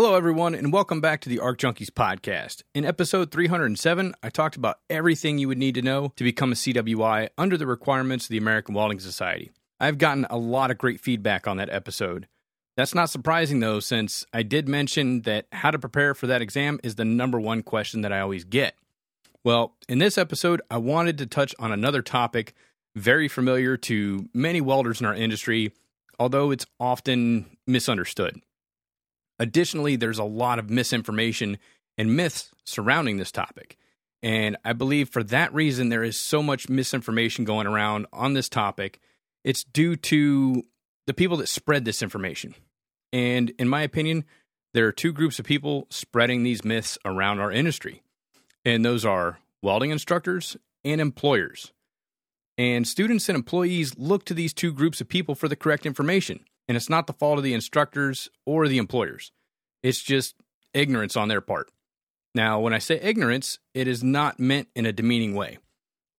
Hello, everyone, and welcome back to the Arc Junkies podcast. In episode 307, I talked about everything you would need to know to become a CWI under the requirements of the American Welding Society. I've gotten a lot of great feedback on that episode. That's not surprising, though, since I did mention that how to prepare for that exam is the number one question that I always get. Well, in this episode, I wanted to touch on another topic very familiar to many welders in our industry, although it's often misunderstood. Additionally, there's a lot of misinformation and myths surrounding this topic. And I believe for that reason, there is so much misinformation going around on this topic. It's due to the people that spread this information. And in my opinion, there are two groups of people spreading these myths around our industry. And those are welding instructors and employers. And students and employees look to these two groups of people for the correct information. And it's not the fault of the instructors or the employers. It's just ignorance on their part. Now, when I say ignorance, it is not meant in a demeaning way.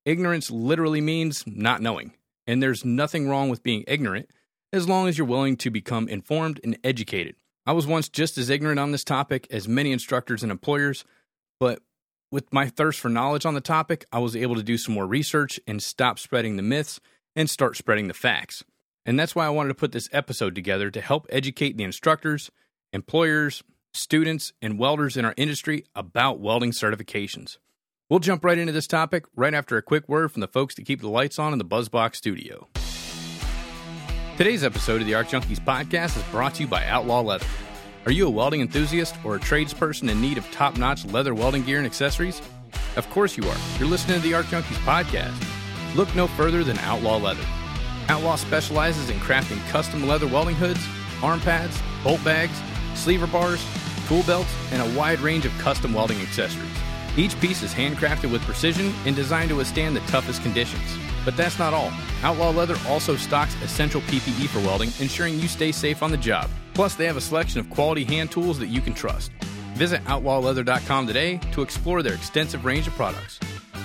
Ignorance literally means not knowing. And there's nothing wrong with being ignorant as long as you're willing to become informed and educated. I was once just as ignorant on this topic as many instructors and employers, but with my thirst for knowledge on the topic, I was able to do some more research and stop spreading the myths and start spreading the facts. And that's why I wanted to put this episode together to help educate the instructors, employers, students, and welders in our industry about welding certifications. We'll jump right into this topic right after a quick word from the folks that keep the lights on in the Buzzbox studio. Today's episode of the Arc Junkies podcast is brought to you by Outlaw Leather. Are you a welding enthusiast or a tradesperson in need of top notch leather welding gear and accessories? Of course you are. You're listening to the Arc Junkies podcast. Look no further than Outlaw Leather. Outlaw specializes in crafting custom leather welding hoods, arm pads, bolt bags, sleever bars, tool belts, and a wide range of custom welding accessories. Each piece is handcrafted with precision and designed to withstand the toughest conditions. But that's not all. Outlaw Leather also stocks essential PPE for welding, ensuring you stay safe on the job. Plus, they have a selection of quality hand tools that you can trust. Visit outlawleather.com today to explore their extensive range of products.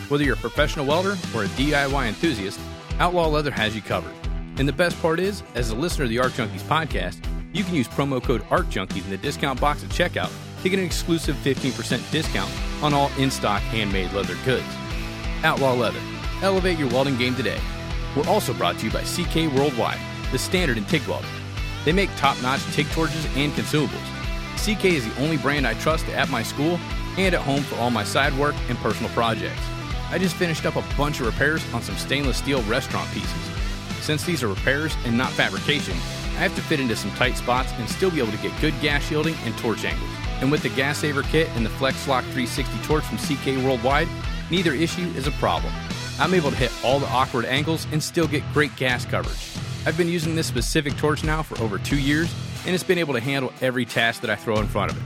Whether you're a professional welder or a DIY enthusiast, Outlaw Leather has you covered. And the best part is, as a listener of the Arc Junkies podcast, you can use promo code ARCJunkies in the discount box at checkout to get an exclusive 15% discount on all in stock handmade leather goods. Outlaw Leather. Elevate your welding game today. We're also brought to you by CK Worldwide, the standard in TIG welding. They make top notch TIG torches and consumables. CK is the only brand I trust at my school and at home for all my side work and personal projects. I just finished up a bunch of repairs on some stainless steel restaurant pieces. Since these are repairs and not fabrication, I have to fit into some tight spots and still be able to get good gas shielding and torch angles. And with the Gas Saver kit and the Flex Lock 360 torch from CK Worldwide, neither issue is a problem. I'm able to hit all the awkward angles and still get great gas coverage. I've been using this specific torch now for over two years, and it's been able to handle every task that I throw in front of it.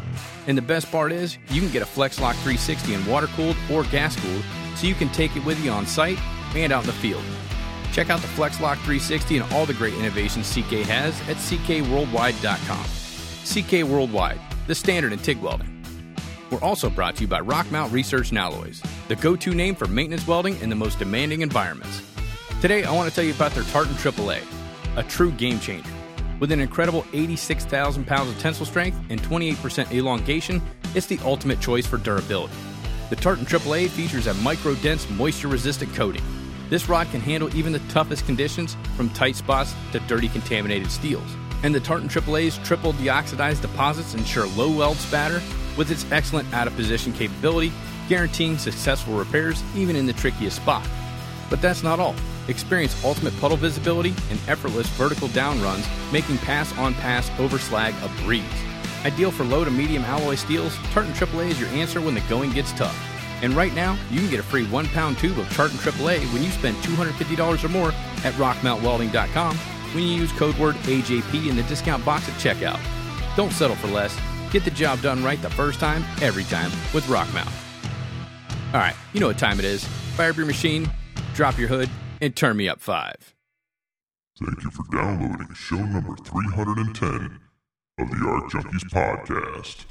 And the best part is, you can get a Flex Lock 360 in water cooled or gas cooled, so you can take it with you on site and out in the field. Check out the FlexLock 360 and all the great innovations CK has at ckworldwide.com. CK Worldwide, the standard in TIG welding. We're also brought to you by Rockmount Research and Alloys, the go to name for maintenance welding in the most demanding environments. Today, I want to tell you about their Tartan AAA, a true game changer. With an incredible 86,000 pounds of tensile strength and 28% elongation, it's the ultimate choice for durability. The Tartan AAA features a micro dense, moisture resistant coating this rod can handle even the toughest conditions, from tight spots to dirty contaminated steels. And the Tartan AAA's triple deoxidized deposits ensure low weld spatter with its excellent out of position capability, guaranteeing successful repairs even in the trickiest spot. But that's not all. Experience ultimate puddle visibility and effortless vertical down runs, making pass on pass over slag a breeze. Ideal for low to medium alloy steels, Tartan AAA is your answer when the going gets tough. And right now, you can get a free one pound tube of Tartan AAA when you spend $250 or more at rockmountwelding.com when you use code word AJP in the discount box at checkout. Don't settle for less. Get the job done right the first time, every time with Rockmount. All right, you know what time it is. Fire up your machine, drop your hood, and turn me up five. Thank you for downloading show number 310 of the Arc Junkies podcast.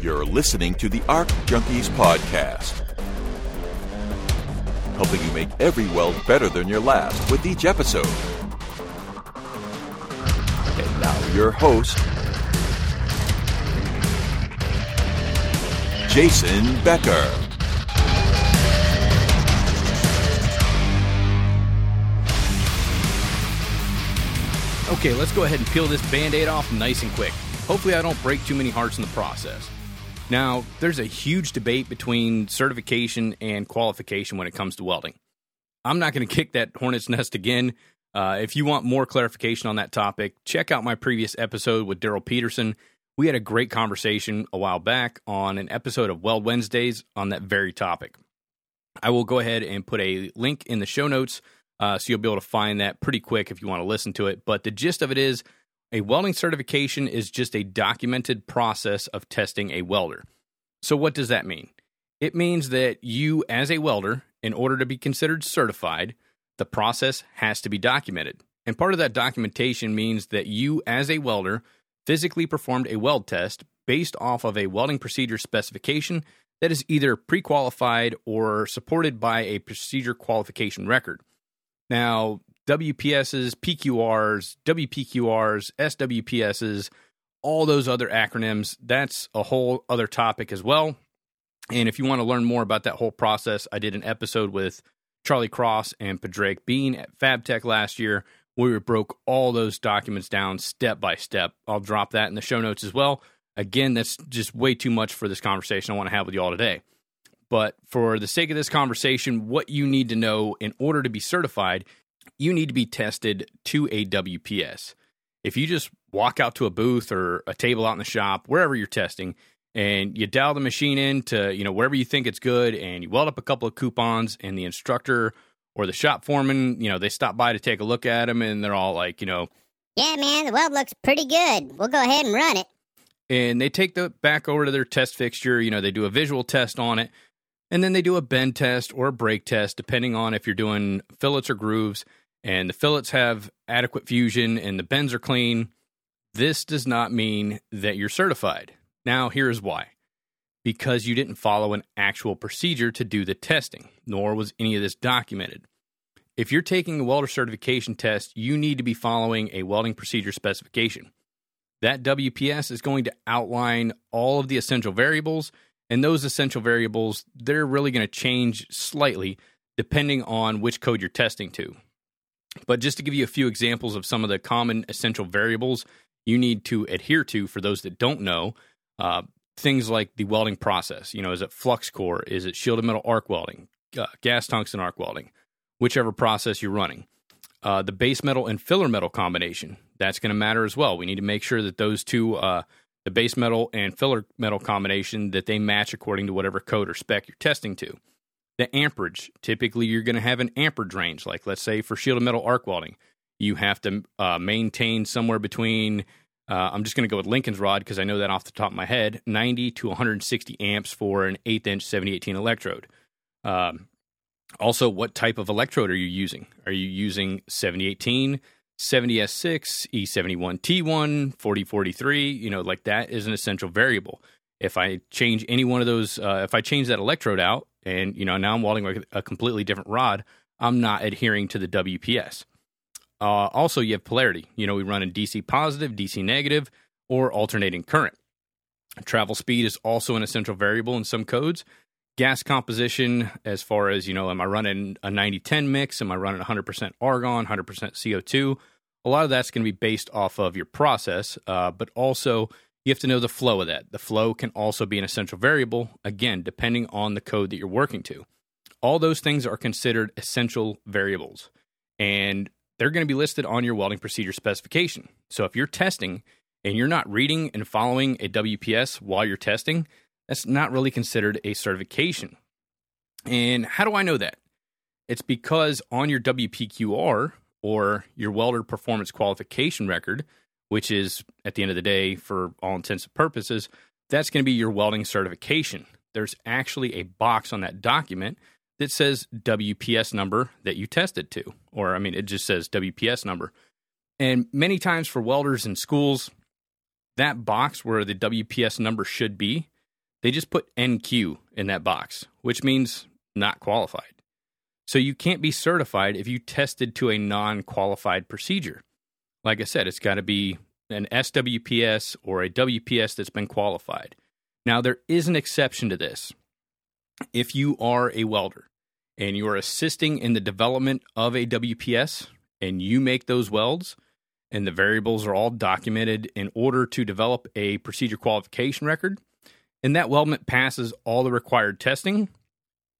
You're listening to the Arc Junkies podcast, helping you make every weld better than your last with each episode. And now your host, Jason Becker. Okay, let's go ahead and peel this band aid off nice and quick. Hopefully, I don't break too many hearts in the process. Now, there's a huge debate between certification and qualification when it comes to welding. I'm not going to kick that hornet's nest again. Uh, if you want more clarification on that topic, check out my previous episode with Daryl Peterson. We had a great conversation a while back on an episode of Weld Wednesdays on that very topic. I will go ahead and put a link in the show notes uh, so you'll be able to find that pretty quick if you want to listen to it. But the gist of it is a welding certification is just a documented process of testing a welder. So, what does that mean? It means that you, as a welder, in order to be considered certified, the process has to be documented. And part of that documentation means that you, as a welder, physically performed a weld test based off of a welding procedure specification that is either pre qualified or supported by a procedure qualification record. Now, WPSs, PQRs, WPQRs, SWPSs, all those other acronyms, that's a whole other topic as well. And if you want to learn more about that whole process, I did an episode with Charlie Cross and Padraic Bean at FabTech last year where we broke all those documents down step by step. I'll drop that in the show notes as well. Again, that's just way too much for this conversation I want to have with you all today. But for the sake of this conversation, what you need to know in order to be certified, you need to be tested to a WPS. If you just walk out to a booth or a table out in the shop, wherever you're testing, and you dial the machine in to, you know, wherever you think it's good, and you weld up a couple of coupons, and the instructor or the shop foreman, you know, they stop by to take a look at them, and they're all like, you know, Yeah, man, the weld looks pretty good. We'll go ahead and run it. and they take the back over to their test fixture. You know, they do a visual test on it, and then they do a bend test or a break test, depending on if you're doing fillets or grooves. And the fillets have adequate fusion and the bends are clean. This does not mean that you're certified. Now, here's why because you didn't follow an actual procedure to do the testing, nor was any of this documented. If you're taking a welder certification test, you need to be following a welding procedure specification. That WPS is going to outline all of the essential variables, and those essential variables, they're really going to change slightly depending on which code you're testing to. But just to give you a few examples of some of the common essential variables you need to adhere to for those that don't know, uh, things like the welding process. You know, is it flux core? Is it shielded metal arc welding? Uh, gas tungsten arc welding? Whichever process you're running. Uh, the base metal and filler metal combination. That's going to matter as well. We need to make sure that those two, uh, the base metal and filler metal combination, that they match according to whatever code or spec you're testing to. The amperage. Typically, you're going to have an amperage range. Like, let's say for shielded metal arc welding, you have to uh, maintain somewhere between uh, I'm just going to go with Lincoln's rod because I know that off the top of my head 90 to 160 amps for an eighth inch 7018 electrode. Um, also, what type of electrode are you using? Are you using 7018, 70S6, E71T1, 4043? You know, like that is an essential variable. If I change any one of those, uh, if I change that electrode out and, you know, now I'm welding a completely different rod, I'm not adhering to the WPS. Uh, also, you have polarity. You know, we run in DC positive, DC negative, or alternating current. Travel speed is also an essential variable in some codes. Gas composition, as far as, you know, am I running a 90 10 mix? Am I running 100% argon, 100% CO2? A lot of that's going to be based off of your process, uh, but also you have to know the flow of that. The flow can also be an essential variable, again, depending on the code that you're working to. All those things are considered essential variables. And they're going to be listed on your welding procedure specification. So if you're testing and you're not reading and following a WPS while you're testing, that's not really considered a certification. And how do I know that? It's because on your WPQR or your welder performance qualification record, which is at the end of the day, for all intents and purposes, that's going to be your welding certification. There's actually a box on that document that says WPS number that you tested to. Or, I mean, it just says WPS number. And many times for welders in schools, that box where the WPS number should be, they just put NQ in that box, which means not qualified. So you can't be certified if you tested to a non qualified procedure. Like I said, it's got to be an SWPS or a WPS that's been qualified. Now, there is an exception to this. If you are a welder and you are assisting in the development of a WPS and you make those welds, and the variables are all documented in order to develop a procedure qualification record, and that weldment passes all the required testing,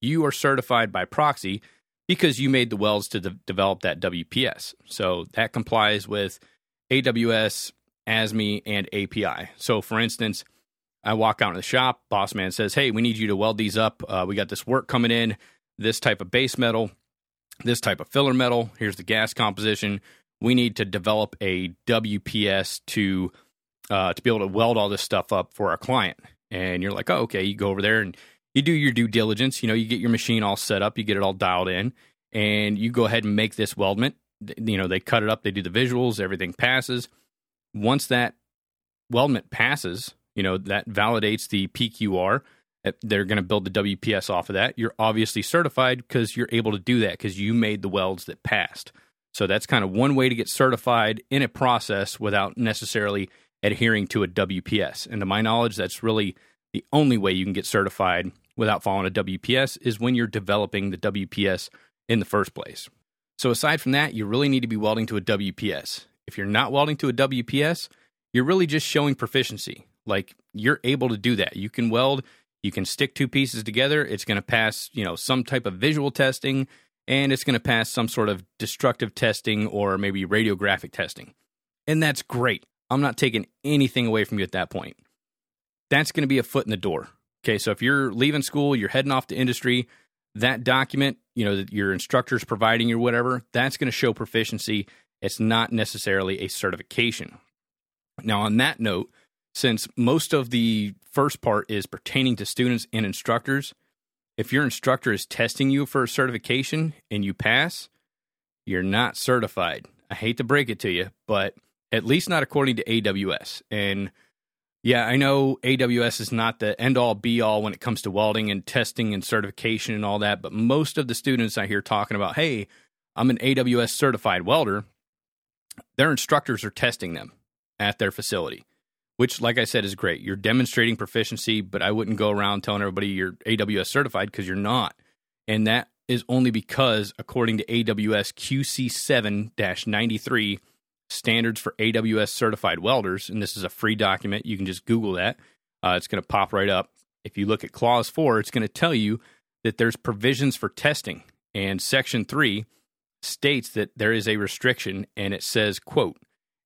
you are certified by proxy because you made the welds to de- develop that WPS. So that complies with AWS, ASME, and API. So, for instance, I walk out in the shop, boss man says, Hey, we need you to weld these up. Uh, we got this work coming in, this type of base metal, this type of filler metal. Here's the gas composition. We need to develop a WPS to uh, to be able to weld all this stuff up for our client. And you're like, oh, okay. You go over there and you do your due diligence. You know, you get your machine all set up, you get it all dialed in, and you go ahead and make this weldment. You know, they cut it up, they do the visuals, everything passes. Once that weldment passes, you know, that validates the PQR. Uh, they're going to build the WPS off of that. You're obviously certified because you're able to do that because you made the welds that passed. So that's kind of one way to get certified in a process without necessarily adhering to a WPS. And to my knowledge, that's really the only way you can get certified without following a WPS is when you're developing the WPS in the first place. So aside from that, you really need to be welding to a WPS. If you're not welding to a WPS, you're really just showing proficiency. Like you're able to do that. You can weld, you can stick two pieces together, it's going to pass, you know, some type of visual testing and it's going to pass some sort of destructive testing or maybe radiographic testing. And that's great. I'm not taking anything away from you at that point. That's going to be a foot in the door. Okay, so if you're leaving school, you're heading off to industry, that document, you know, that your instructor's providing you, whatever, that's going to show proficiency. It's not necessarily a certification. Now, on that note, since most of the first part is pertaining to students and instructors, if your instructor is testing you for a certification and you pass, you're not certified. I hate to break it to you, but at least not according to AWS. And yeah, I know AWS is not the end all be all when it comes to welding and testing and certification and all that, but most of the students I hear talking about, hey, I'm an AWS certified welder, their instructors are testing them at their facility which, like I said, is great. You're demonstrating proficiency, but I wouldn't go around telling everybody you're AWS certified because you're not. And that is only because, according to AWS QC7 93, standards for AWS certified welders, and this is a free document, you can just Google that. Uh, it's going to pop right up. If you look at clause four, it's going to tell you that there's provisions for testing. And section three states that there is a restriction, and it says, quote,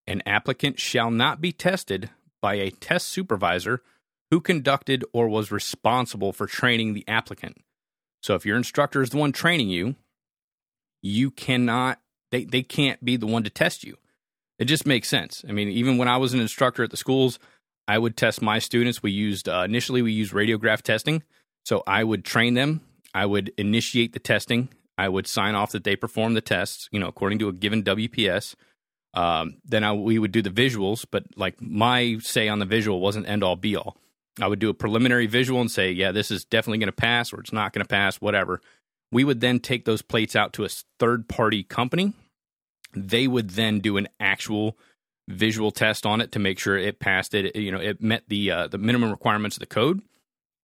an applicant shall not be tested by a test supervisor who conducted or was responsible for training the applicant. So if your instructor is the one training you, you cannot they they can't be the one to test you. It just makes sense. I mean, even when I was an instructor at the schools, I would test my students. We used uh, initially we used radiograph testing. So I would train them, I would initiate the testing, I would sign off that they perform the tests, you know, according to a given WPS. Um, then I, we would do the visuals, but like my say on the visual wasn't end all be all. I would do a preliminary visual and say, yeah, this is definitely going to pass or it's not going to pass, whatever. We would then take those plates out to a third party company. They would then do an actual visual test on it to make sure it passed it, you know, it met the uh, the minimum requirements of the code,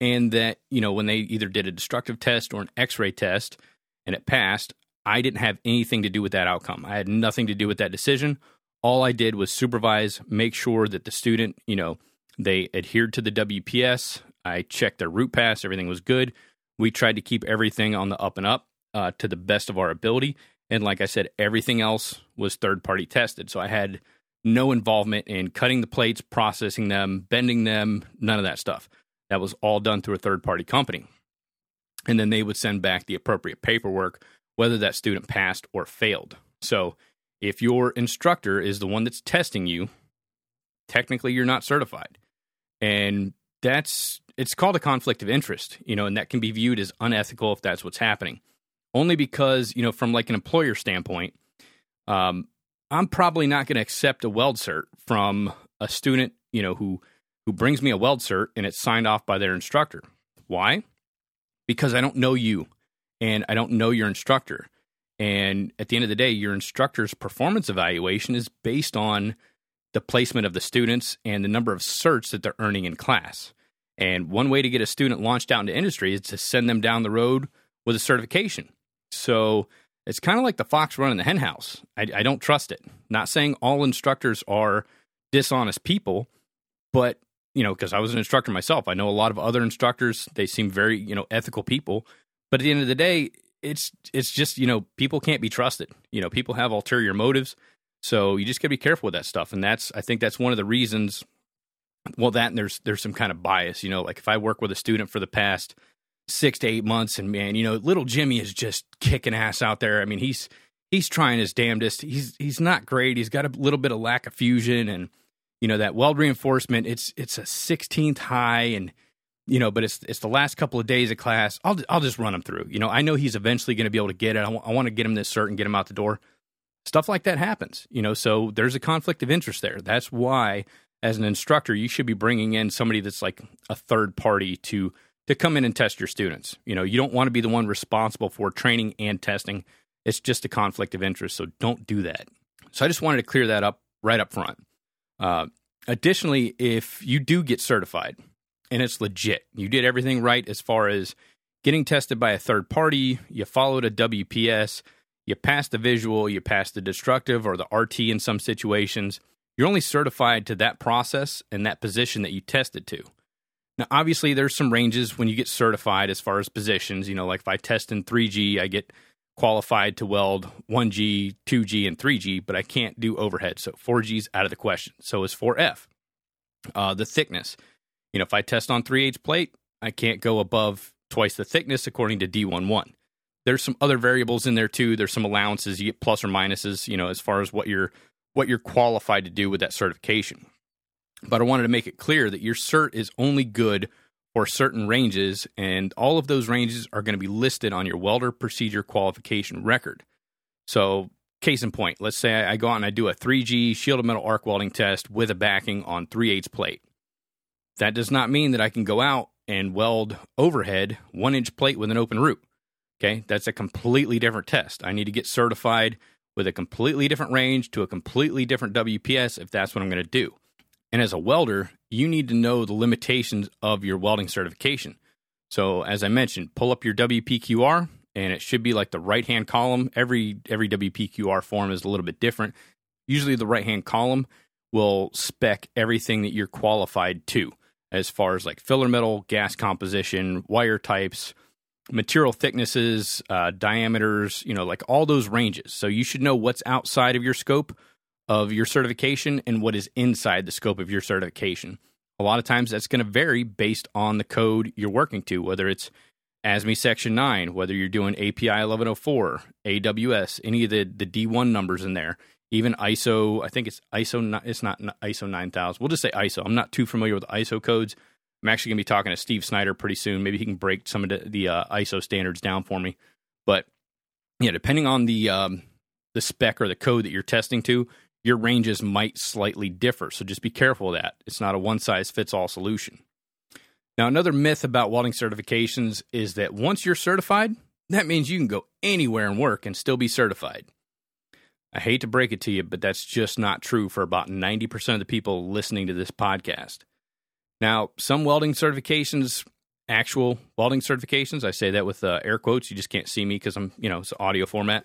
and that you know when they either did a destructive test or an X-ray test and it passed, I didn't have anything to do with that outcome. I had nothing to do with that decision. All I did was supervise, make sure that the student, you know, they adhered to the WPS. I checked their root pass, everything was good. We tried to keep everything on the up and up uh, to the best of our ability. And like I said, everything else was third party tested. So I had no involvement in cutting the plates, processing them, bending them, none of that stuff. That was all done through a third party company. And then they would send back the appropriate paperwork whether that student passed or failed. So, if your instructor is the one that's testing you, technically you're not certified. And that's it's called a conflict of interest, you know, and that can be viewed as unethical if that's what's happening. Only because, you know, from like an employer standpoint, um, I'm probably not going to accept a weld cert from a student, you know, who who brings me a weld cert and it's signed off by their instructor. Why? Because I don't know you and I don't know your instructor. And at the end of the day, your instructor's performance evaluation is based on the placement of the students, and the number of certs that they're earning in class. And one way to get a student launched out into industry is to send them down the road with a certification. So it's kind of like the fox running the henhouse. I, I don't trust it. Not saying all instructors are dishonest people, but you know, because I was an instructor myself, I know a lot of other instructors. They seem very you know ethical people, but at the end of the day, it's it's just you know people can't be trusted. You know, people have ulterior motives, so you just got to be careful with that stuff. And that's I think that's one of the reasons. Well, that and there's there's some kind of bias. You know, like if I work with a student for the past six to eight months, and man, you know, little Jimmy is just kicking ass out there. I mean, he's he's trying his damnedest. He's he's not great. He's got a little bit of lack of fusion, and you know that weld reinforcement. It's it's a 16th high, and you know, but it's it's the last couple of days of class. I'll I'll just run him through. You know, I know he's eventually going to be able to get it. I, w- I want to get him this cert and get him out the door. Stuff like that happens. You know, so there's a conflict of interest there. That's why, as an instructor, you should be bringing in somebody that's like a third party to to come in and test your students. You know, you don't want to be the one responsible for training and testing. It's just a conflict of interest, so don't do that. So I just wanted to clear that up right up front. Uh, additionally, if you do get certified and it's legit, you did everything right as far as getting tested by a third party, you followed a WPS, you passed the visual, you passed the destructive or the RT in some situations, you're only certified to that process and that position that you tested to. Now, obviously, there's some ranges when you get certified as far as positions. You know, like if I test in 3G, I get qualified to weld 1G, 2G, and 3G, but I can't do overhead. So 4G is out of the question. So is 4F. Uh, the thickness. You know, if I test on 3 8 plate, I can't go above twice the thickness according to D11. There's some other variables in there too. There's some allowances you get plus or minuses, you know, as far as what you're what you're qualified to do with that certification. But I wanted to make it clear that your cert is only good for certain ranges, and all of those ranges are going to be listed on your welder procedure qualification record. So, case in point, let's say I go out and I do a 3G shielded metal arc welding test with a backing on 3 8 plate. That does not mean that I can go out and weld overhead one inch plate with an open root. Okay, that's a completely different test. I need to get certified with a completely different range to a completely different WPS if that's what I'm going to do. And as a welder, you need to know the limitations of your welding certification. So, as I mentioned, pull up your WPQR, and it should be like the right hand column. Every every WPQR form is a little bit different. Usually, the right hand column will spec everything that you're qualified to, as far as like filler metal, gas composition, wire types, material thicknesses, uh, diameters, you know, like all those ranges. So you should know what's outside of your scope of your certification and what is inside the scope of your certification. A lot of times that's going to vary based on the code you're working to, whether it's ASME Section 9, whether you're doing API 1104, AWS, any of the, the D1 numbers in there, even ISO, I think it's ISO, it's not ISO 9000. We'll just say ISO. I'm not too familiar with ISO codes. I'm actually going to be talking to Steve Snyder pretty soon. Maybe he can break some of the, the uh, ISO standards down for me. But yeah, depending on the um, the spec or the code that you're testing to, your ranges might slightly differ. So just be careful of that. It's not a one size fits all solution. Now, another myth about welding certifications is that once you're certified, that means you can go anywhere and work and still be certified. I hate to break it to you, but that's just not true for about 90% of the people listening to this podcast. Now, some welding certifications, actual welding certifications, I say that with uh, air quotes. You just can't see me because I'm, you know, it's audio format.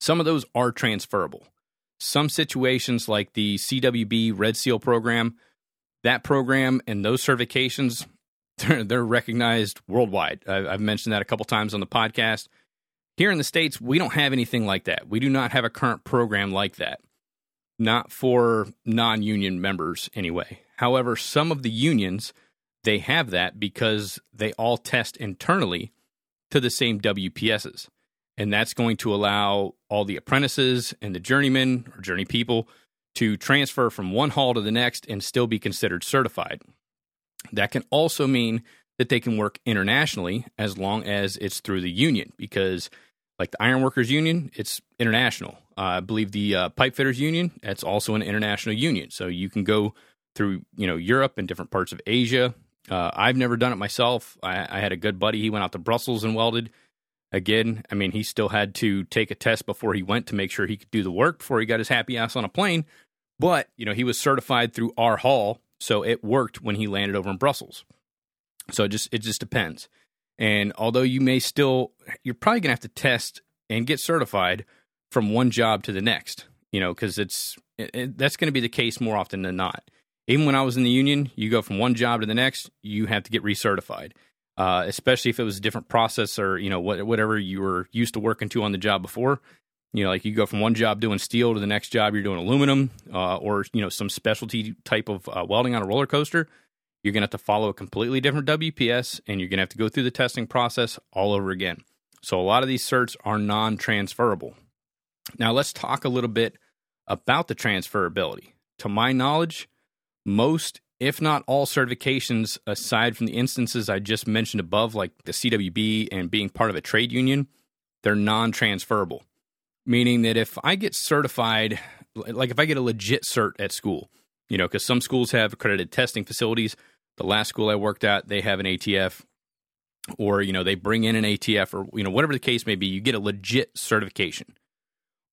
Some of those are transferable some situations like the CWB Red Seal program, that program and those certifications, they're, they're recognized worldwide. I've mentioned that a couple times on the podcast. Here in the States, we don't have anything like that. We do not have a current program like that, not for non union members anyway. However, some of the unions, they have that because they all test internally to the same WPSs and that's going to allow all the apprentices and the journeymen or journey people to transfer from one hall to the next and still be considered certified. That can also mean that they can work internationally as long as it's through the union because like the ironworkers union it's international. Uh, i believe the uh, pipe fitters union that's also an international union. So you can go through you know europe and different parts of asia. Uh, i've never done it myself. I, I, had a good buddy he went out to brussels and welded Again, I mean, he still had to take a test before he went to make sure he could do the work before he got his happy ass on a plane. But, you know, he was certified through R Hall, so it worked when he landed over in Brussels. So it just it just depends. And although you may still you're probably going to have to test and get certified from one job to the next, you know, cuz it's it, it, that's going to be the case more often than not. Even when I was in the union, you go from one job to the next, you have to get recertified. Uh, especially if it was a different process or you know what, whatever you were used to working to on the job before you know, like you go from one job doing steel to the next job you're doing aluminum, uh, or you know some specialty type of uh, welding on a roller coaster. You're to have to follow a completely different WPS, and you're to have to go through the testing process all over again. So a lot of these certs are non-transferable. Now let's talk a little bit about the transferability. To my knowledge, most, if not all, certifications, aside from the instances I just mentioned above, like the CWB and being part of a trade union, they're non-transferable meaning that if I get certified, like if I get a legit cert at school, you know, because some schools have accredited testing facilities. The last school I worked at, they have an ATF, or you know, they bring in an ATF, or you know, whatever the case may be. You get a legit certification,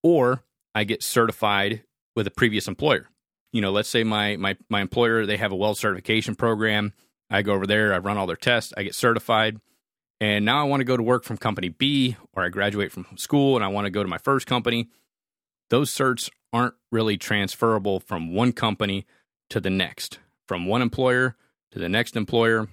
or I get certified with a previous employer. You know, let's say my my my employer they have a weld certification program. I go over there, I run all their tests, I get certified and now I want to go to work from company B or I graduate from school and I want to go to my first company, those certs aren't really transferable from one company to the next, from one employer to the next employer.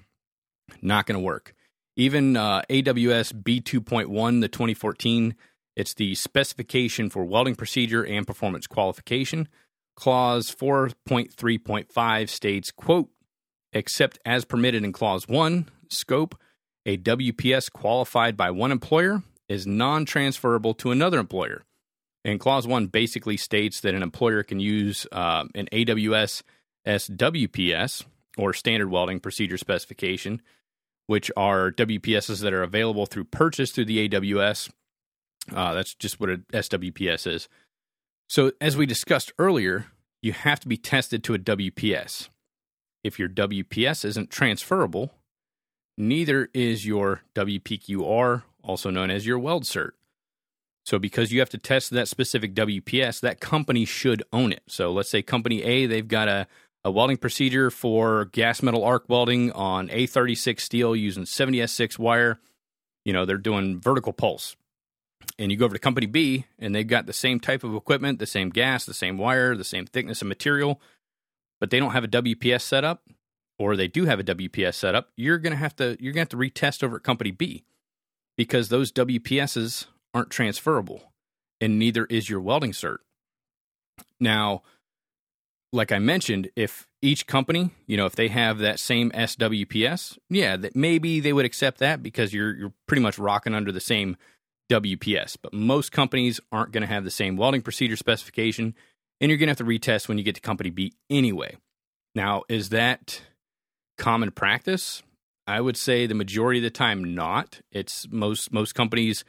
Not going to work. Even uh, AWS B2.1, the 2014, it's the specification for welding procedure and performance qualification. Clause 4.3.5 states, quote, except as permitted in Clause 1, scope, a WPS qualified by one employer is non transferable to another employer. And Clause 1 basically states that an employer can use uh, an AWS SWPS or Standard Welding Procedure Specification, which are WPSs that are available through purchase through the AWS. Uh, that's just what a SWPS is. So, as we discussed earlier, you have to be tested to a WPS. If your WPS isn't transferable, Neither is your WPQR, also known as your weld cert. So, because you have to test that specific WPS, that company should own it. So, let's say company A, they've got a, a welding procedure for gas metal arc welding on A36 steel using 70S6 wire. You know, they're doing vertical pulse. And you go over to company B, and they've got the same type of equipment, the same gas, the same wire, the same thickness of material, but they don't have a WPS set up or they do have a WPS setup, you're going to have to you're going to have to retest over at company B because those WPSs aren't transferable and neither is your welding cert. Now, like I mentioned, if each company, you know, if they have that same SWPS, yeah, that maybe they would accept that because you're you're pretty much rocking under the same WPS. But most companies aren't going to have the same welding procedure specification, and you're going to have to retest when you get to company B anyway. Now, is that common practice? I would say the majority of the time not. It's most most companies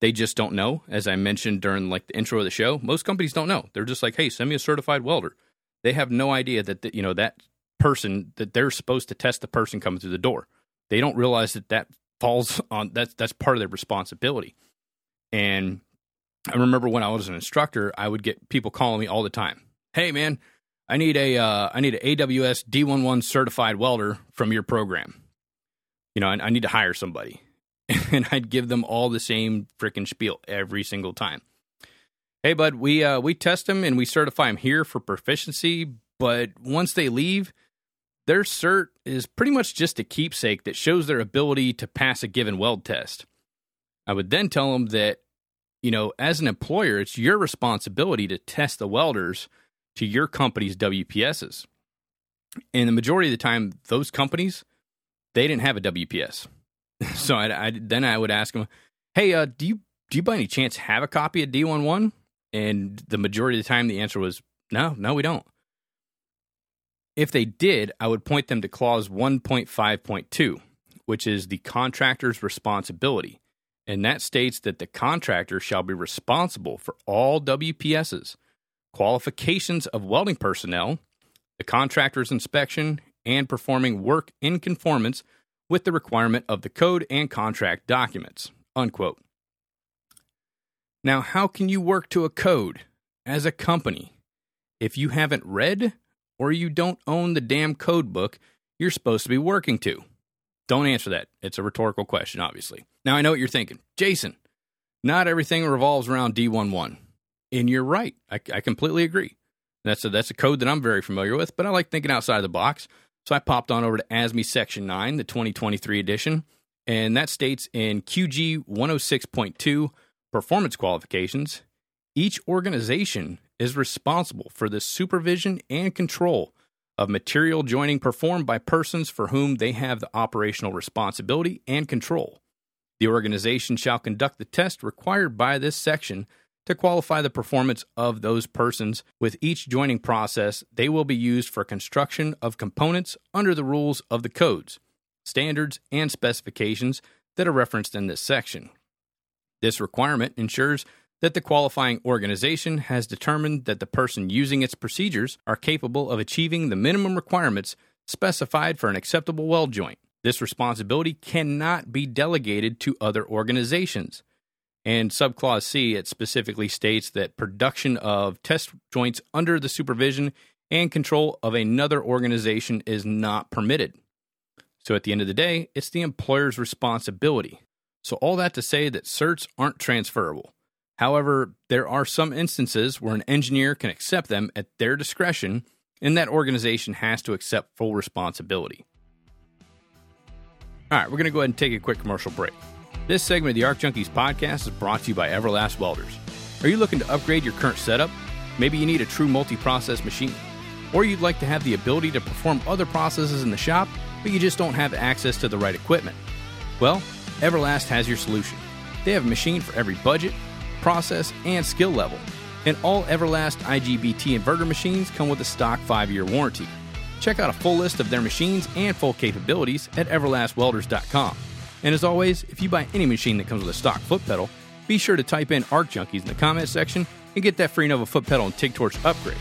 they just don't know. As I mentioned during like the intro of the show, most companies don't know. They're just like, "Hey, send me a certified welder." They have no idea that the, you know that person that they're supposed to test the person coming through the door. They don't realize that that falls on that's that's part of their responsibility. And I remember when I was an instructor, I would get people calling me all the time. Hey, man, I need a uh, I need an AWS D11 certified welder from your program. You know, I, I need to hire somebody, and I'd give them all the same freaking spiel every single time. Hey, bud, we uh, we test them and we certify them here for proficiency, but once they leave, their cert is pretty much just a keepsake that shows their ability to pass a given weld test. I would then tell them that, you know, as an employer, it's your responsibility to test the welders to your company's WPSs. And the majority of the time, those companies, they didn't have a WPS. so I, I, then I would ask them, hey, uh, do you do you by any chance have a copy of D11? And the majority of the time, the answer was no, no, we don't. If they did, I would point them to clause 1.5.2, which is the contractor's responsibility. And that states that the contractor shall be responsible for all WPSs qualifications of welding personnel, the contractor's inspection, and performing work in conformance with the requirement of the code and contract documents. Unquote. Now, how can you work to a code as a company if you haven't read or you don't own the damn code book you're supposed to be working to? Don't answer that. It's a rhetorical question, obviously. Now, I know what you're thinking. Jason, not everything revolves around D11. And you're right. I, I completely agree. That's a, that's a code that I'm very familiar with, but I like thinking outside of the box. So I popped on over to ASME Section 9, the 2023 edition, and that states in QG 106.2 performance qualifications each organization is responsible for the supervision and control of material joining performed by persons for whom they have the operational responsibility and control. The organization shall conduct the test required by this section to qualify the performance of those persons. With each joining process, they will be used for construction of components under the rules of the codes, standards, and specifications that are referenced in this section. This requirement ensures that the qualifying organization has determined that the person using its procedures are capable of achieving the minimum requirements specified for an acceptable weld joint. This responsibility cannot be delegated to other organizations. And subclause C, it specifically states that production of test joints under the supervision and control of another organization is not permitted. So at the end of the day, it's the employer's responsibility. So all that to say that certs aren't transferable. However, there are some instances where an engineer can accept them at their discretion, and that organization has to accept full responsibility. All right, we're going to go ahead and take a quick commercial break. This segment of the Arc Junkies podcast is brought to you by Everlast Welders. Are you looking to upgrade your current setup? Maybe you need a true multi process machine. Or you'd like to have the ability to perform other processes in the shop, but you just don't have access to the right equipment. Well, Everlast has your solution. They have a machine for every budget, process, and skill level. And all Everlast IGBT inverter machines come with a stock 5 year warranty. Check out a full list of their machines and full capabilities at everlastwelders.com. And as always, if you buy any machine that comes with a stock foot pedal, be sure to type in ARC Junkies in the comment section and get that free Nova foot pedal and TIG Torch upgrade.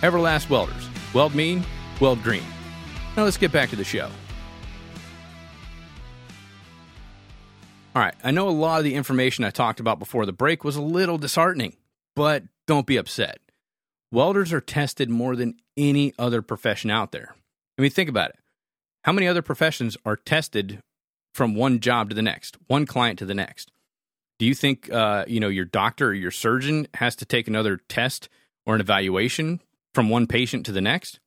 Everlast Welders. Weld mean, weld green. Now let's get back to the show. All right, I know a lot of the information I talked about before the break was a little disheartening, but don't be upset. Welders are tested more than any other profession out there. I mean, think about it. How many other professions are tested from one job to the next, one client to the next? Do you think uh, you know your doctor or your surgeon has to take another test or an evaluation from one patient to the next?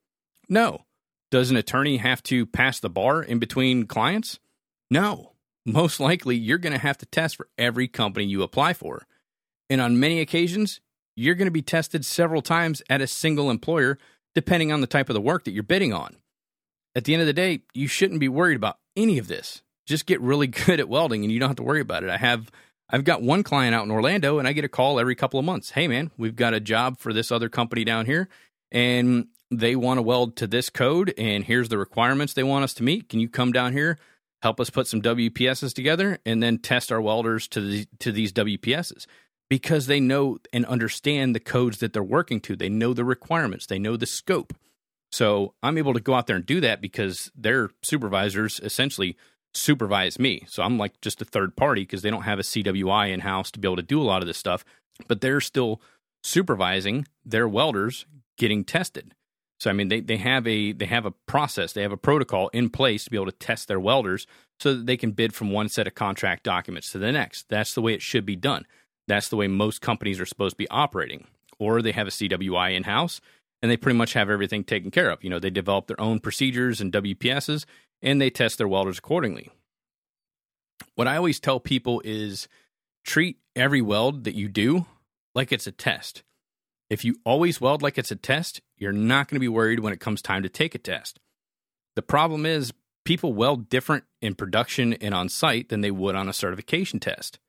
No. Does an attorney have to pass the bar in between clients? No. Most likely, you're going to have to test for every company you apply for. And on many occasions, you're going to be tested several times at a single employer, depending on the type of the work that you're bidding on. At the end of the day, you shouldn't be worried about any of this. Just get really good at welding and you don't have to worry about it. I have I've got one client out in Orlando and I get a call every couple of months. Hey man, we've got a job for this other company down here and they want to weld to this code and here's the requirements they want us to meet. Can you come down here, help us put some WPSs together and then test our welders to the, to these WPSs? Because they know and understand the codes that they're working to. They know the requirements, they know the scope. So I'm able to go out there and do that because their supervisors essentially supervise me. So I'm like just a third party because they don't have a CWI in house to be able to do a lot of this stuff, but they're still supervising their welders getting tested. So I mean they, they have a they have a process, they have a protocol in place to be able to test their welders so that they can bid from one set of contract documents to the next. That's the way it should be done. That's the way most companies are supposed to be operating. Or they have a CWI in house and they pretty much have everything taken care of. You know, they develop their own procedures and WPSs and they test their welders accordingly. What I always tell people is treat every weld that you do like it's a test. If you always weld like it's a test, you're not going to be worried when it comes time to take a test. The problem is, people weld different in production and on site than they would on a certification test.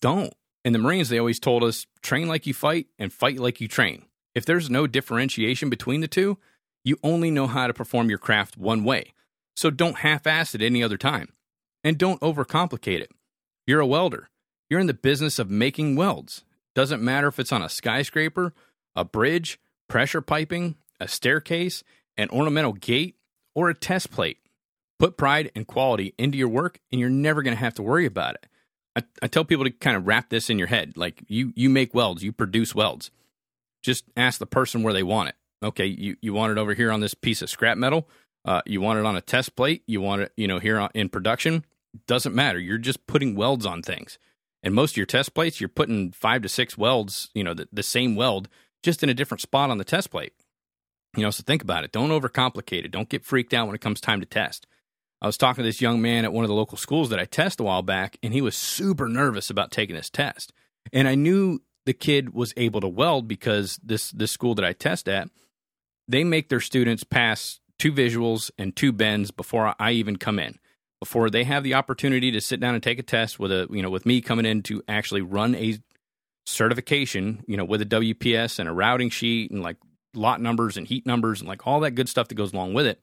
Don't. In the Marines, they always told us train like you fight and fight like you train. If there's no differentiation between the two, you only know how to perform your craft one way. So don't half ass it any other time. And don't overcomplicate it. You're a welder. You're in the business of making welds. Doesn't matter if it's on a skyscraper, a bridge, pressure piping, a staircase, an ornamental gate, or a test plate. Put pride and quality into your work, and you're never going to have to worry about it. I, I tell people to kind of wrap this in your head like you, you make welds, you produce welds. just ask the person where they want it. Okay, you, you want it over here on this piece of scrap metal. Uh, you want it on a test plate. You want it, you know, here in production. Doesn't matter. You're just putting welds on things. And most of your test plates, you're putting five to six welds, you know, the, the same weld, just in a different spot on the test plate. You know, so think about it. Don't overcomplicate it. Don't get freaked out when it comes time to test. I was talking to this young man at one of the local schools that I test a while back, and he was super nervous about taking this test. And I knew the kid was able to weld because this this school that I test at, they make their students pass two visuals and two bends before I even come in. Before they have the opportunity to sit down and take a test with a you know with me coming in to actually run a certification, you know, with a WPS and a routing sheet and like lot numbers and heat numbers and like all that good stuff that goes along with it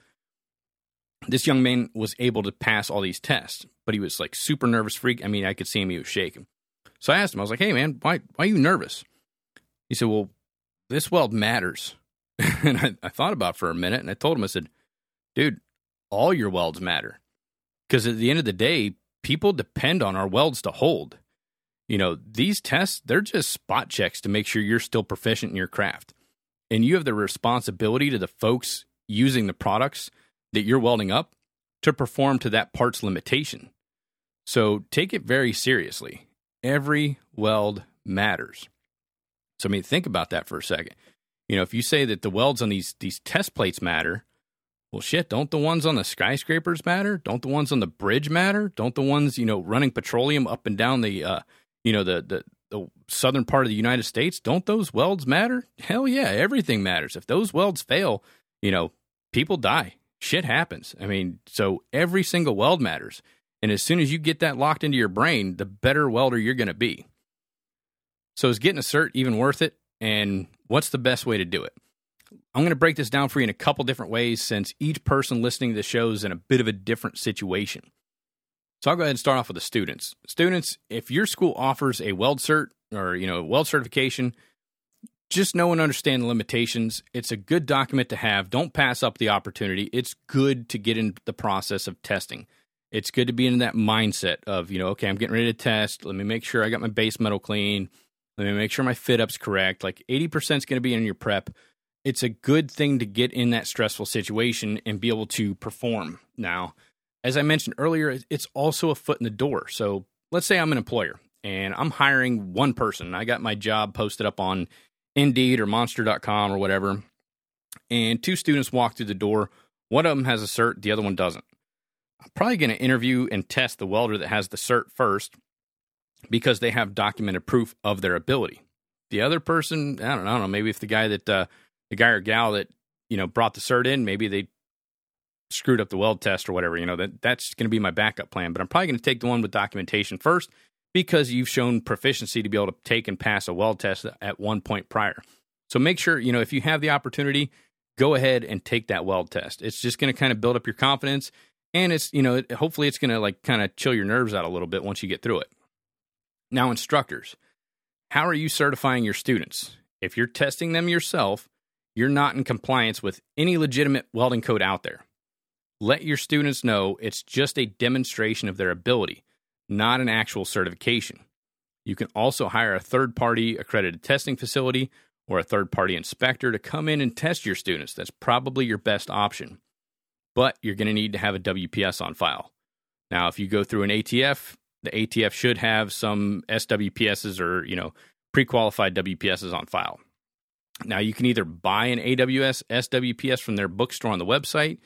this young man was able to pass all these tests, but he was like super nervous freak. I mean, I could see him, he was shaking. So I asked him, I was like, hey man, why, why are you nervous? He said, well, this weld matters. and I, I thought about for a minute and I told him, I said, dude, all your welds matter. Because at the end of the day, people depend on our welds to hold. You know, these tests, they're just spot checks to make sure you're still proficient in your craft. And you have the responsibility to the folks using the products that you're welding up to perform to that part's limitation. So take it very seriously. Every weld matters. So I mean think about that for a second. You know, if you say that the welds on these these test plates matter, well shit, don't the ones on the skyscrapers matter? Don't the ones on the bridge matter? Don't the ones, you know, running petroleum up and down the uh you know the the the southern part of the United States, don't those welds matter? Hell yeah, everything matters. If those welds fail, you know, people die shit happens. I mean, so every single weld matters. And as soon as you get that locked into your brain, the better welder you're going to be. So is getting a cert even worth it? And what's the best way to do it? I'm going to break this down for you in a couple different ways since each person listening to the show is in a bit of a different situation. So I'll go ahead and start off with the students. Students, if your school offers a weld cert or, you know, weld certification, just know and understand the limitations. It's a good document to have. Don't pass up the opportunity. It's good to get in the process of testing. It's good to be in that mindset of, you know, okay, I'm getting ready to test. Let me make sure I got my base metal clean. Let me make sure my fit up's correct. Like 80% is going to be in your prep. It's a good thing to get in that stressful situation and be able to perform. Now, as I mentioned earlier, it's also a foot in the door. So let's say I'm an employer and I'm hiring one person. I got my job posted up on Indeed or Monster.com or whatever, and two students walk through the door. One of them has a cert, the other one doesn't. I'm probably going to interview and test the welder that has the cert first because they have documented proof of their ability. The other person, I don't know, I don't know maybe if the guy that uh, the guy or gal that you know brought the cert in, maybe they screwed up the weld test or whatever. You know that that's going to be my backup plan. But I'm probably going to take the one with documentation first because you've shown proficiency to be able to take and pass a weld test at one point prior. So make sure, you know, if you have the opportunity, go ahead and take that weld test. It's just going to kind of build up your confidence and it's, you know, hopefully it's going to like kind of chill your nerves out a little bit once you get through it. Now, instructors, how are you certifying your students? If you're testing them yourself, you're not in compliance with any legitimate welding code out there. Let your students know it's just a demonstration of their ability not an actual certification. You can also hire a third party accredited testing facility or a third party inspector to come in and test your students. That's probably your best option. But you're going to need to have a WPS on file. Now, if you go through an ATF, the ATF should have some SWPSs or, you know, pre-qualified WPSs on file. Now, you can either buy an AWS SWPS from their bookstore on the website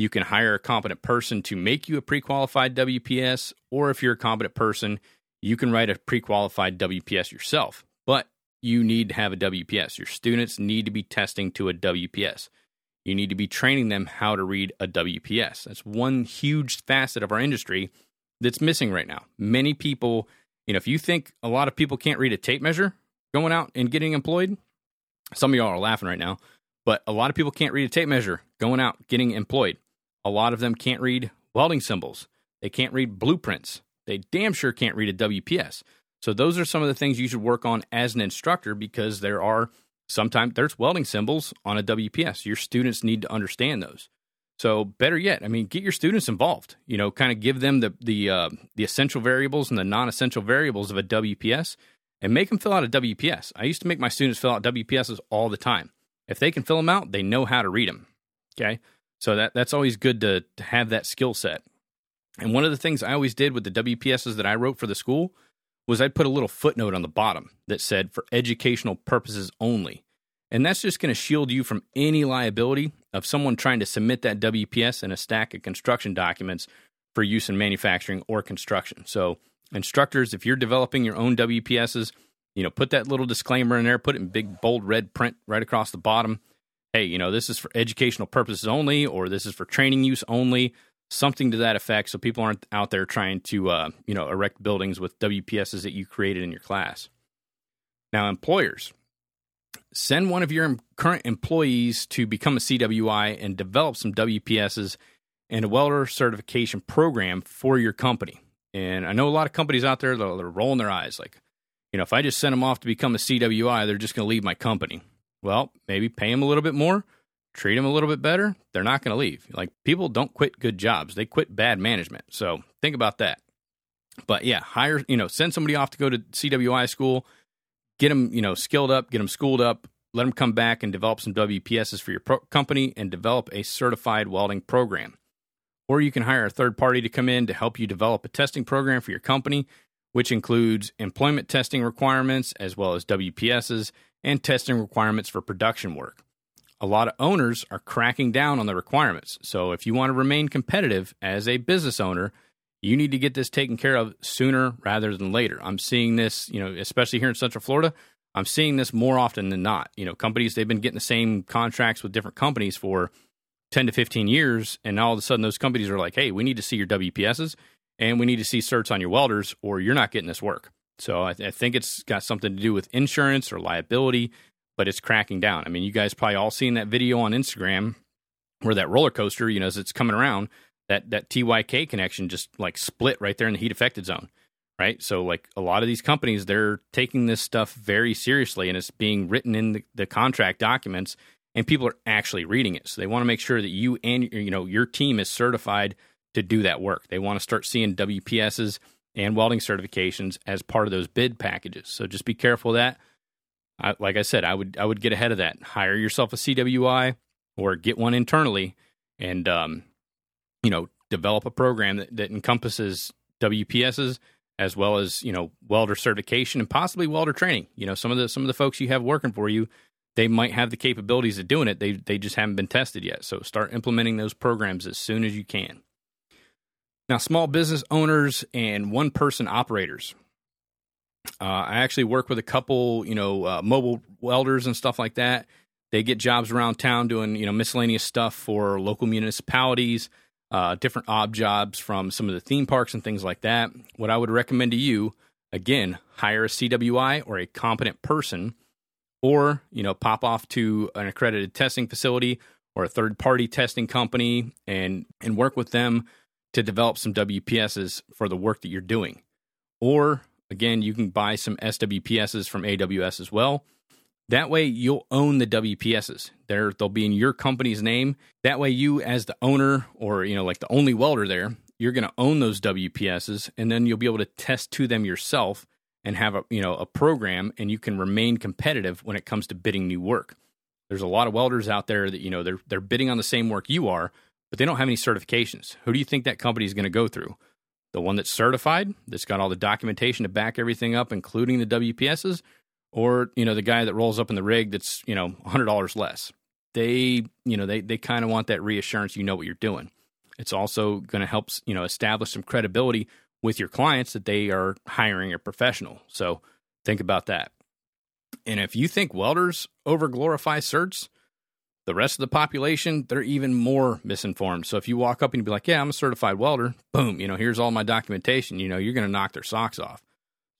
you can hire a competent person to make you a pre qualified WPS, or if you're a competent person, you can write a pre qualified WPS yourself. But you need to have a WPS. Your students need to be testing to a WPS. You need to be training them how to read a WPS. That's one huge facet of our industry that's missing right now. Many people, you know, if you think a lot of people can't read a tape measure going out and getting employed, some of y'all are laughing right now, but a lot of people can't read a tape measure going out getting employed. A lot of them can't read welding symbols. They can't read blueprints. They damn sure can't read a WPS. So those are some of the things you should work on as an instructor because there are sometimes there's welding symbols on a WPS. Your students need to understand those. So better yet, I mean, get your students involved. You know, kind of give them the the uh, the essential variables and the non-essential variables of a WPS, and make them fill out a WPS. I used to make my students fill out WPSs all the time. If they can fill them out, they know how to read them. Okay. So that, that's always good to, to have that skill set. And one of the things I always did with the WPSs that I wrote for the school was I'd put a little footnote on the bottom that said for educational purposes only. And that's just going to shield you from any liability of someone trying to submit that WPS in a stack of construction documents for use in manufacturing or construction. So, instructors, if you're developing your own WPSs, you know, put that little disclaimer in there, put it in big bold red print right across the bottom. Hey, you know, this is for educational purposes only, or this is for training use only, something to that effect, so people aren't out there trying to, uh, you know, erect buildings with WPSs that you created in your class. Now, employers, send one of your current employees to become a CWI and develop some WPSs and a welder certification program for your company. And I know a lot of companies out there that are rolling their eyes like, you know, if I just send them off to become a CWI, they're just going to leave my company. Well, maybe pay them a little bit more, treat them a little bit better. They're not going to leave. Like people don't quit good jobs, they quit bad management. So think about that. But yeah, hire, you know, send somebody off to go to CWI school get them, you know, skilled up, get them schooled up, let them come back and develop some WPSs for your pro- company and develop a certified welding program. Or you can hire a third party to come in to help you develop a testing program for your company, which includes employment testing requirements as well as WPSs and testing requirements for production work. A lot of owners are cracking down on the requirements. So if you want to remain competitive as a business owner, you need to get this taken care of sooner rather than later. I'm seeing this, you know, especially here in Central Florida. I'm seeing this more often than not. You know, companies they've been getting the same contracts with different companies for 10 to 15 years, and all of a sudden those companies are like, "Hey, we need to see your WPSs and we need to see certs on your welders, or you're not getting this work." So I, th- I think it's got something to do with insurance or liability, but it's cracking down. I mean, you guys probably all seen that video on Instagram where that roller coaster, you know, as it's coming around, that that TYK connection just like split right there in the heat affected zone, right? So like a lot of these companies, they're taking this stuff very seriously, and it's being written in the, the contract documents, and people are actually reading it. So they want to make sure that you and you know your team is certified to do that work. They want to start seeing WPSs and welding certifications as part of those bid packages. So just be careful that. I, like I said, I would I would get ahead of that. Hire yourself a CWI or get one internally, and um, you know, develop a program that, that encompasses WPSs as well as, you know, welder certification and possibly welder training. You know, some of the some of the folks you have working for you, they might have the capabilities of doing it. They they just haven't been tested yet. So start implementing those programs as soon as you can. Now, small business owners and one person operators. Uh, I actually work with a couple, you know, uh, mobile welders and stuff like that. They get jobs around town doing, you know, miscellaneous stuff for local municipalities uh, different ob jobs from some of the theme parks and things like that. What I would recommend to you, again, hire a CWI or a competent person, or you know, pop off to an accredited testing facility or a third party testing company and and work with them to develop some WPSs for the work that you're doing. Or again, you can buy some SWPSs from AWS as well that way, you'll own the WPSs. They're, they'll be in your company's name. That way, you as the owner or you know like the only welder there, you're going to own those WPSs, and then you'll be able to test to them yourself and have a you know a program, and you can remain competitive when it comes to bidding new work. There's a lot of welders out there that you know they're they're bidding on the same work you are, but they don't have any certifications. Who do you think that company is going to go through? The one that's certified, that's got all the documentation to back everything up, including the WPSs, or you know the guy that rolls up in the rig that's you know hundred dollars less. They you know they they kind of want that reassurance you know what you're doing. It's also going to help you know establish some credibility with your clients that they are hiring a professional. So think about that. And if you think welders over glorify certs, the rest of the population, they're even more misinformed. So if you walk up and you be like, "Yeah, I'm a certified welder," boom, you know, here's all my documentation. You know, you're going to knock their socks off.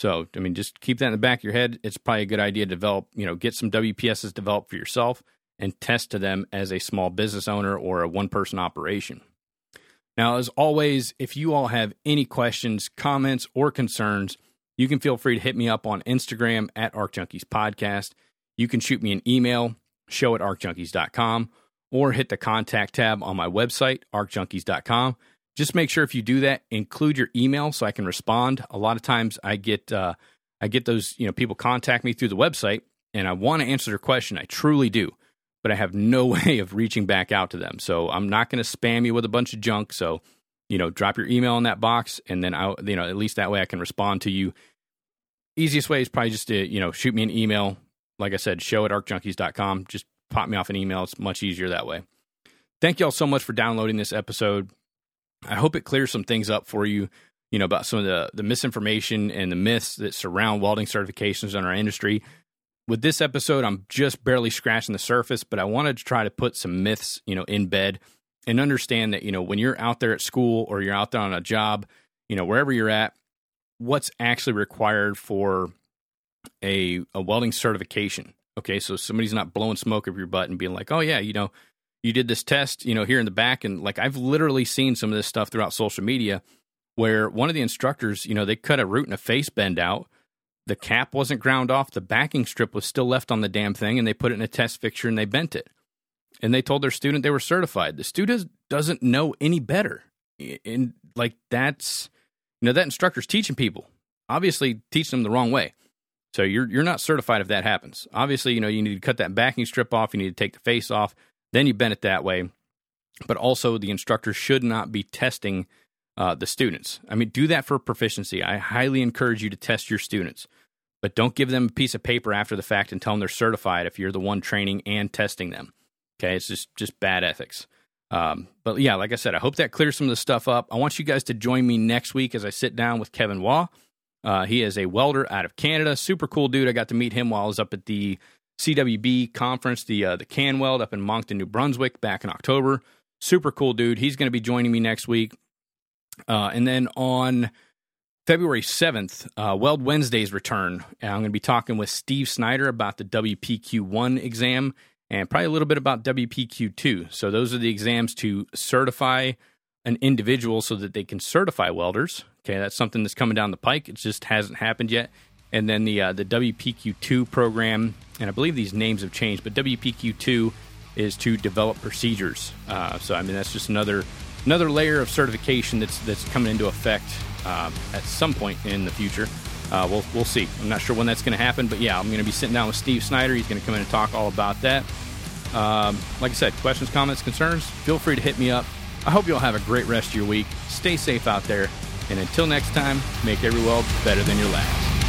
So, I mean, just keep that in the back of your head. It's probably a good idea to develop, you know, get some WPSs developed for yourself and test to them as a small business owner or a one person operation. Now, as always, if you all have any questions, comments, or concerns, you can feel free to hit me up on Instagram at ArcJunkies Podcast. You can shoot me an email, show at arcjunkies.com, or hit the contact tab on my website, arcjunkies.com just make sure if you do that, include your email so I can respond. A lot of times I get uh, I get those, you know, people contact me through the website and I want to answer their question. I truly do, but I have no way of reaching back out to them. So I'm not going to spam you with a bunch of junk. So, you know, drop your email in that box and then I, you know, at least that way I can respond to you. Easiest way is probably just to, you know, shoot me an email. Like I said, show at arcjunkies.com. Just pop me off an email. It's much easier that way. Thank you all so much for downloading this episode. I hope it clears some things up for you, you know, about some of the, the misinformation and the myths that surround welding certifications in our industry. With this episode, I'm just barely scratching the surface, but I wanted to try to put some myths, you know, in bed and understand that, you know, when you're out there at school or you're out there on a job, you know, wherever you're at, what's actually required for a, a welding certification. Okay, so somebody's not blowing smoke up your butt and being like, oh, yeah, you know, you did this test, you know, here in the back. And like, I've literally seen some of this stuff throughout social media where one of the instructors, you know, they cut a root and a face bend out. The cap wasn't ground off. The backing strip was still left on the damn thing. And they put it in a test fixture and they bent it. And they told their student they were certified. The student doesn't know any better. And like, that's, you know, that instructor's teaching people, obviously teaching them the wrong way. So you're you're not certified if that happens. Obviously, you know, you need to cut that backing strip off, you need to take the face off, then you bend it that way. But also, the instructor should not be testing uh, the students. I mean, do that for proficiency. I highly encourage you to test your students, but don't give them a piece of paper after the fact and tell them they're certified if you're the one training and testing them. Okay, it's just just bad ethics. Um, but yeah, like I said, I hope that clears some of the stuff up. I want you guys to join me next week as I sit down with Kevin Waugh. Uh, he is a welder out of Canada, super cool dude. I got to meet him while I was up at the CWB conference, the uh, the CanWeld up in Moncton, New Brunswick, back in October. Super cool dude. He's going to be joining me next week. Uh, and then on February 7th, uh, Weld Wednesdays return. And I'm going to be talking with Steve Snyder about the WPQ1 exam and probably a little bit about WPQ2. So, those are the exams to certify an individual so that they can certify welders. Okay, that's something that's coming down the pike. It just hasn't happened yet and then the uh, the WPQ2 program, and I believe these names have changed, but WPQ2 is to develop procedures. Uh, so I mean that's just another another layer of certification that's that's coming into effect uh, at some point in the future. Uh, we'll we'll see. I'm not sure when that's going to happen, but yeah, I'm going to be sitting down with Steve Snyder. He's going to come in and talk all about that. Um, like I said, questions, comments, concerns, feel free to hit me up. I hope you all have a great rest of your week. Stay safe out there. And until next time, make every weld better than your last.